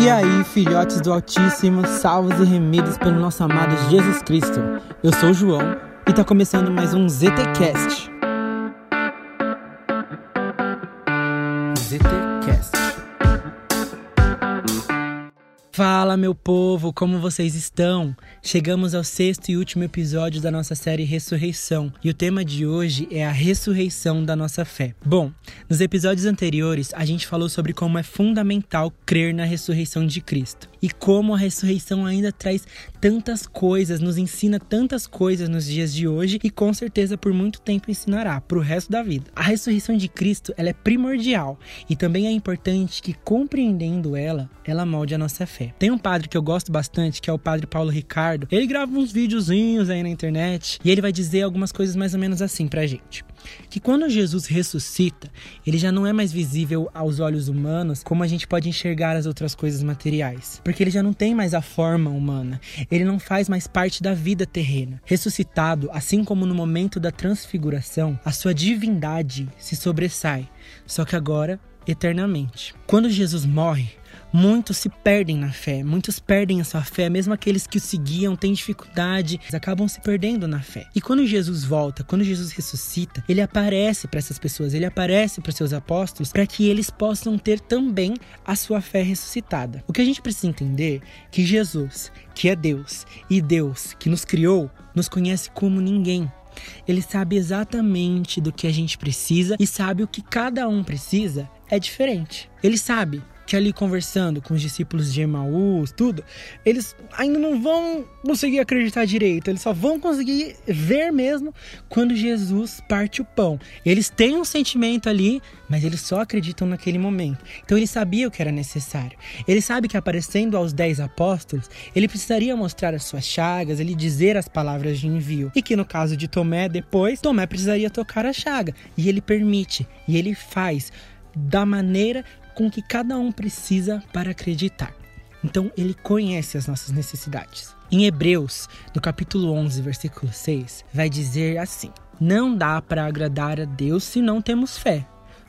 E aí, filhotes do Altíssimo, salvos e remidos pelo nosso amado Jesus Cristo. Eu sou o João e tá começando mais um ZTCast. Fala, meu povo, como vocês estão? Chegamos ao sexto e último episódio da nossa série Ressurreição e o tema de hoje é a ressurreição da nossa fé. Bom, nos episódios anteriores a gente falou sobre como é fundamental crer na ressurreição de Cristo e como a ressurreição ainda traz tantas coisas, nos ensina tantas coisas nos dias de hoje e com certeza por muito tempo ensinará para o resto da vida. A ressurreição de Cristo ela é primordial e também é importante que compreendendo ela, ela molde a nossa fé. Tem um padre que eu gosto bastante, que é o padre Paulo Ricardo. Ele grava uns videozinhos aí na internet e ele vai dizer algumas coisas mais ou menos assim pra gente. Que quando Jesus ressuscita, ele já não é mais visível aos olhos humanos como a gente pode enxergar as outras coisas materiais. Porque ele já não tem mais a forma humana. Ele não faz mais parte da vida terrena. Ressuscitado, assim como no momento da transfiguração, a sua divindade se sobressai. Só que agora eternamente. Quando Jesus morre, Muitos se perdem na fé, muitos perdem a sua fé, mesmo aqueles que o seguiam têm dificuldade, acabam se perdendo na fé. E quando Jesus volta, quando Jesus ressuscita, ele aparece para essas pessoas, ele aparece para os seus apóstolos para que eles possam ter também a sua fé ressuscitada. O que a gente precisa entender é que Jesus, que é Deus, e Deus que nos criou, nos conhece como ninguém. Ele sabe exatamente do que a gente precisa e sabe o que cada um precisa é diferente. Ele sabe que ali conversando com os discípulos de Emaús, tudo, eles ainda não vão conseguir acreditar direito, eles só vão conseguir ver mesmo quando Jesus parte o pão. Eles têm um sentimento ali, mas eles só acreditam naquele momento. Então ele sabia o que era necessário. Ele sabe que aparecendo aos dez apóstolos, ele precisaria mostrar as suas chagas, ele dizer as palavras de envio. E que no caso de Tomé, depois, Tomé precisaria tocar a chaga. E ele permite, e ele faz da maneira com que cada um precisa para acreditar. Então ele conhece as nossas necessidades. Em Hebreus, no capítulo 11, versículo 6, vai dizer assim: Não dá para agradar a Deus se não temos fé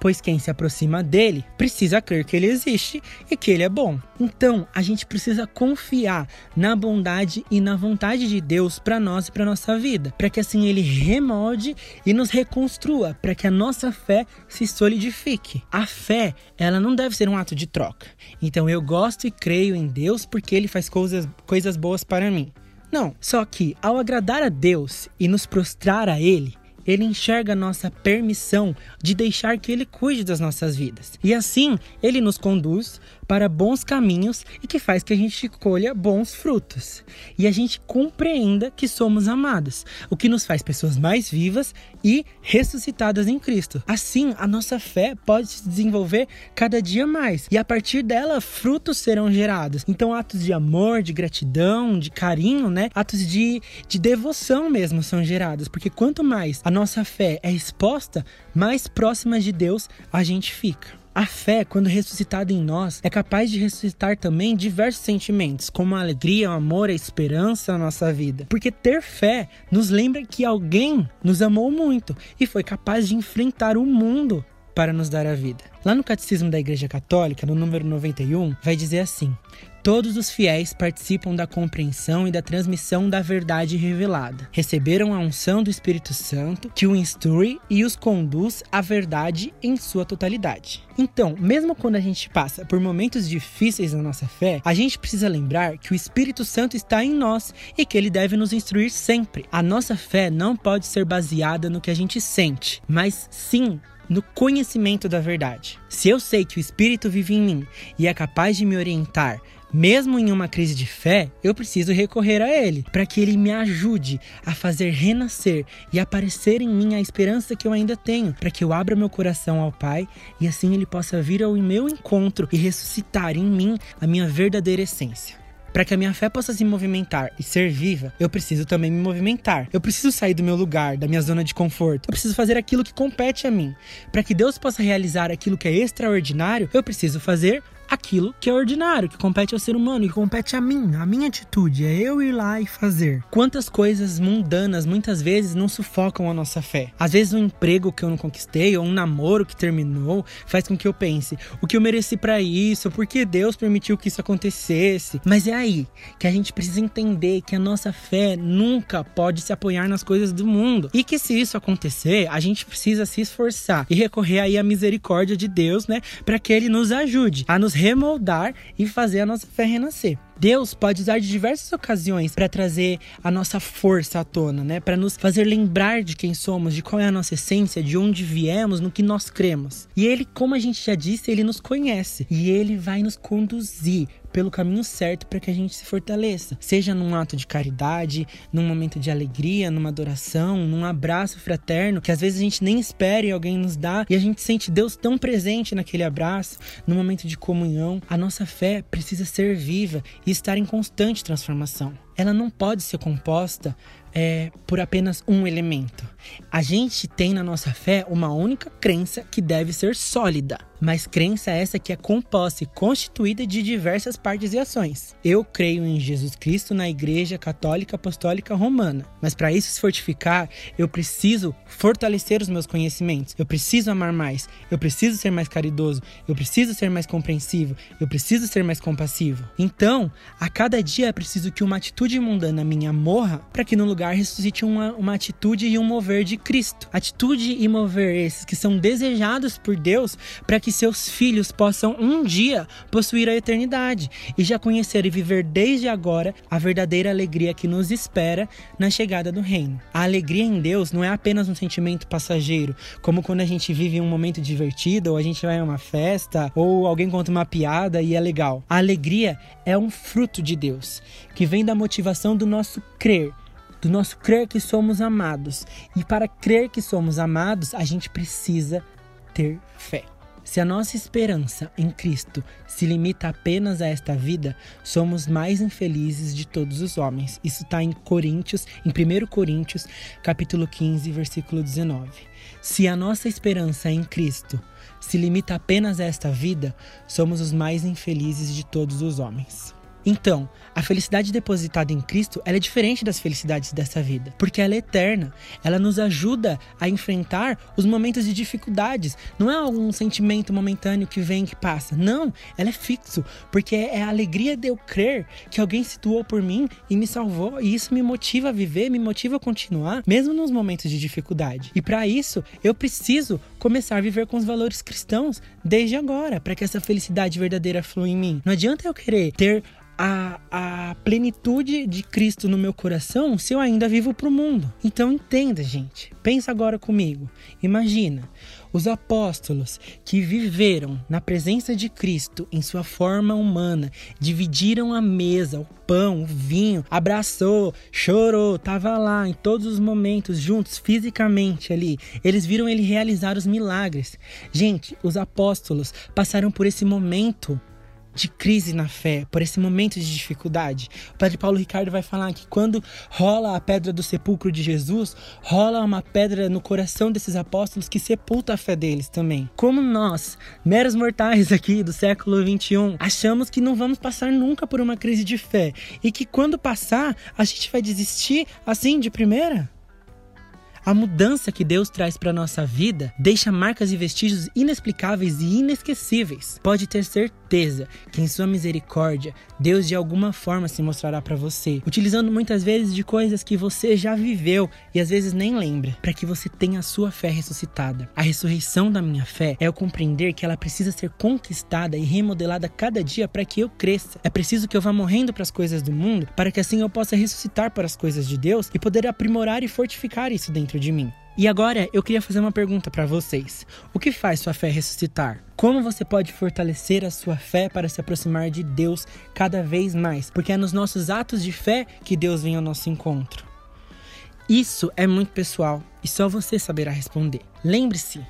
pois quem se aproxima dele precisa crer que ele existe e que ele é bom. Então, a gente precisa confiar na bondade e na vontade de Deus para nós e para nossa vida, para que assim ele remolde e nos reconstrua, para que a nossa fé se solidifique. A fé, ela não deve ser um ato de troca. Então, eu gosto e creio em Deus porque ele faz coisas, coisas boas para mim. Não, só que ao agradar a Deus e nos prostrar a Ele, ele enxerga a nossa permissão de deixar que ele cuide das nossas vidas. E assim, ele nos conduz para bons caminhos e que faz que a gente colha bons frutos. E a gente compreenda que somos amados, o que nos faz pessoas mais vivas e ressuscitadas em Cristo. Assim, a nossa fé pode se desenvolver cada dia mais e a partir dela frutos serão gerados. Então, atos de amor, de gratidão, de carinho, né? Atos de, de devoção mesmo são gerados, porque quanto mais a nossa fé é exposta, mais próxima de Deus a gente fica. A fé, quando ressuscitada em nós, é capaz de ressuscitar também diversos sentimentos, como a alegria, o amor, a esperança na nossa vida. Porque ter fé nos lembra que alguém nos amou muito e foi capaz de enfrentar o mundo para nos dar a vida. Lá no Catecismo da Igreja Católica, no número 91, vai dizer assim: Todos os fiéis participam da compreensão e da transmissão da verdade revelada. Receberam a unção do Espírito Santo, que o instrui e os conduz à verdade em sua totalidade. Então, mesmo quando a gente passa por momentos difíceis na nossa fé, a gente precisa lembrar que o Espírito Santo está em nós e que ele deve nos instruir sempre. A nossa fé não pode ser baseada no que a gente sente, mas sim no conhecimento da verdade. Se eu sei que o Espírito vive em mim e é capaz de me orientar, mesmo em uma crise de fé, eu preciso recorrer a Ele, para que Ele me ajude a fazer renascer e aparecer em mim a esperança que eu ainda tenho, para que eu abra meu coração ao Pai e assim Ele possa vir ao meu encontro e ressuscitar em mim a minha verdadeira essência. Para que a minha fé possa se movimentar e ser viva, eu preciso também me movimentar. Eu preciso sair do meu lugar, da minha zona de conforto. Eu preciso fazer aquilo que compete a mim. Para que Deus possa realizar aquilo que é extraordinário, eu preciso fazer aquilo que é ordinário, que compete ao ser humano, que compete a mim, a minha atitude, é eu ir lá e fazer. Quantas coisas mundanas muitas vezes não sufocam a nossa fé? Às vezes um emprego que eu não conquistei ou um namoro que terminou faz com que eu pense: o que eu mereci para isso? Por que Deus permitiu que isso acontecesse? Mas é aí que a gente precisa entender que a nossa fé nunca pode se apoiar nas coisas do mundo e que se isso acontecer, a gente precisa se esforçar e recorrer aí à misericórdia de Deus, né, para que ele nos ajude a nos remoldar e fazer a nossa fé renascer. Deus pode usar de diversas ocasiões para trazer a nossa força à tona, né? Para nos fazer lembrar de quem somos, de qual é a nossa essência, de onde viemos, no que nós cremos. E ele, como a gente já disse, ele nos conhece e ele vai nos conduzir pelo caminho certo para que a gente se fortaleça. Seja num ato de caridade, num momento de alegria, numa adoração, num abraço fraterno, que às vezes a gente nem espera e alguém nos dá, e a gente sente Deus tão presente naquele abraço, no momento de comunhão. A nossa fé precisa ser viva e estar em constante transformação. Ela não pode ser composta é, por apenas um elemento. A gente tem na nossa fé uma única crença que deve ser sólida, mas crença essa que é composta e constituída de diversas partes e ações. Eu creio em Jesus Cristo na Igreja Católica Apostólica Romana, mas para isso se fortificar, eu preciso fortalecer os meus conhecimentos, eu preciso amar mais, eu preciso ser mais caridoso, eu preciso ser mais compreensivo, eu preciso ser mais compassivo. Então, a cada dia é preciso que uma atitude mundana minha morra para que no lugar lugar ressuscite uma, uma atitude e um mover de Cristo. Atitude e mover esses que são desejados por Deus para que seus filhos possam um dia possuir a eternidade e já conhecer e viver desde agora a verdadeira alegria que nos espera na chegada do reino. A alegria em Deus não é apenas um sentimento passageiro, como quando a gente vive um momento divertido, ou a gente vai a uma festa, ou alguém conta uma piada e é legal. A alegria é um fruto de Deus, que vem da motivação do nosso crer do nosso crer que somos amados. E para crer que somos amados, a gente precisa ter fé. Se a nossa esperança em Cristo se limita apenas a esta vida, somos mais infelizes de todos os homens. Isso está em Coríntios, em 1 Coríntios, capítulo 15, versículo 19. Se a nossa esperança em Cristo se limita apenas a esta vida, somos os mais infelizes de todos os homens. Então, a felicidade depositada em Cristo é diferente das felicidades dessa vida, porque ela é eterna. Ela nos ajuda a enfrentar os momentos de dificuldades. Não é algum sentimento momentâneo que vem e que passa. Não, ela é fixo, porque é a alegria de eu crer que alguém se doou por mim e me salvou, e isso me motiva a viver, me motiva a continuar, mesmo nos momentos de dificuldade. E para isso, eu preciso começar a viver com os valores cristãos desde agora, para que essa felicidade verdadeira flua em mim. Não adianta eu querer ter a, a plenitude de Cristo no meu coração se eu ainda vivo para o mundo. Então entenda, gente. Pensa agora comigo. Imagina os apóstolos que viveram na presença de Cristo em sua forma humana, dividiram a mesa, o pão, o vinho, abraçou, chorou, estava lá em todos os momentos juntos fisicamente ali. Eles viram ele realizar os milagres. Gente, os apóstolos passaram por esse momento de crise na fé, por esse momento de dificuldade. O Padre Paulo Ricardo vai falar que quando rola a pedra do sepulcro de Jesus, rola uma pedra no coração desses apóstolos que sepulta a fé deles também. Como nós, meros mortais aqui do século 21, achamos que não vamos passar nunca por uma crise de fé e que quando passar, a gente vai desistir assim de primeira? A mudança que Deus traz para nossa vida deixa marcas e vestígios inexplicáveis e inesquecíveis. Pode ter certeza que em sua misericórdia, Deus de alguma forma se mostrará para você, utilizando muitas vezes de coisas que você já viveu e às vezes nem lembra, para que você tenha a sua fé ressuscitada. A ressurreição da minha fé é eu compreender que ela precisa ser conquistada e remodelada cada dia para que eu cresça. É preciso que eu vá morrendo para as coisas do mundo, para que assim eu possa ressuscitar para as coisas de Deus e poder aprimorar e fortificar isso dentro dentro de mim. E agora eu queria fazer uma pergunta para vocês. O que faz sua fé ressuscitar? Como você pode fortalecer a sua fé para se aproximar de Deus cada vez mais? Porque é nos nossos atos de fé que Deus vem ao nosso encontro. Isso é muito pessoal e só você saberá responder. Lembre-se,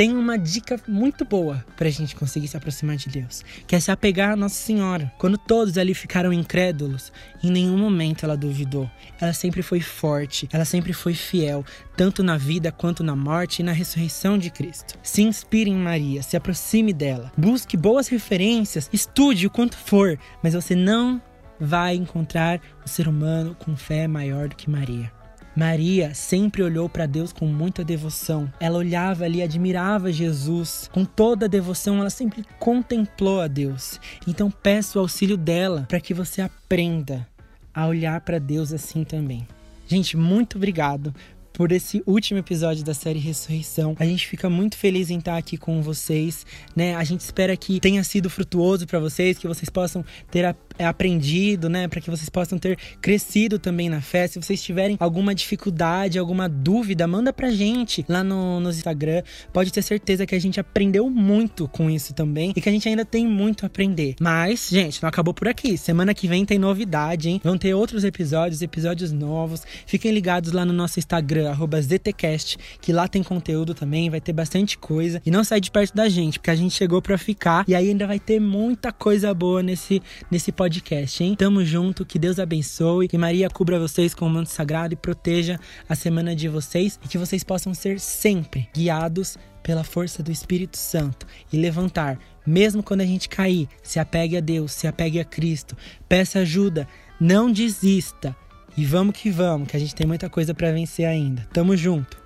tem uma dica muito boa para a gente conseguir se aproximar de Deus, que é se apegar a Nossa Senhora. Quando todos ali ficaram incrédulos, em nenhum momento ela duvidou. Ela sempre foi forte, ela sempre foi fiel, tanto na vida quanto na morte e na ressurreição de Cristo. Se inspire em Maria, se aproxime dela, busque boas referências, estude o quanto for, mas você não vai encontrar o ser humano com fé maior do que Maria. Maria sempre olhou para Deus com muita devoção. Ela olhava ali, admirava Jesus. Com toda a devoção, ela sempre contemplou a Deus. Então peço o auxílio dela para que você aprenda a olhar para Deus assim também. Gente, muito obrigado por esse último episódio da série Ressurreição. A gente fica muito feliz em estar aqui com vocês, né? A gente espera que tenha sido frutuoso para vocês, que vocês possam ter é, aprendido, né? Para que vocês possam ter crescido também na fé. Se vocês tiverem alguma dificuldade, alguma dúvida, manda pra gente lá no, no Instagram. Pode ter certeza que a gente aprendeu muito com isso também e que a gente ainda tem muito a aprender. Mas, gente, não acabou por aqui. Semana que vem tem novidade, hein? Vão ter outros episódios, episódios novos. Fiquem ligados lá no nosso Instagram, ZTCast, que lá tem conteúdo também, vai ter bastante coisa. E não sai de perto da gente, porque a gente chegou para ficar e aí ainda vai ter muita coisa boa nesse, nesse podcast, hein? Tamo junto, que Deus abençoe, que Maria cubra vocês com o manto sagrado e proteja a semana de vocês e que vocês possam ser sempre guiados pela força do Espírito Santo e levantar, mesmo quando a gente cair, se apegue a Deus, se apegue a Cristo, peça ajuda, não desista. E vamos que vamos, que a gente tem muita coisa para vencer ainda. Tamo junto.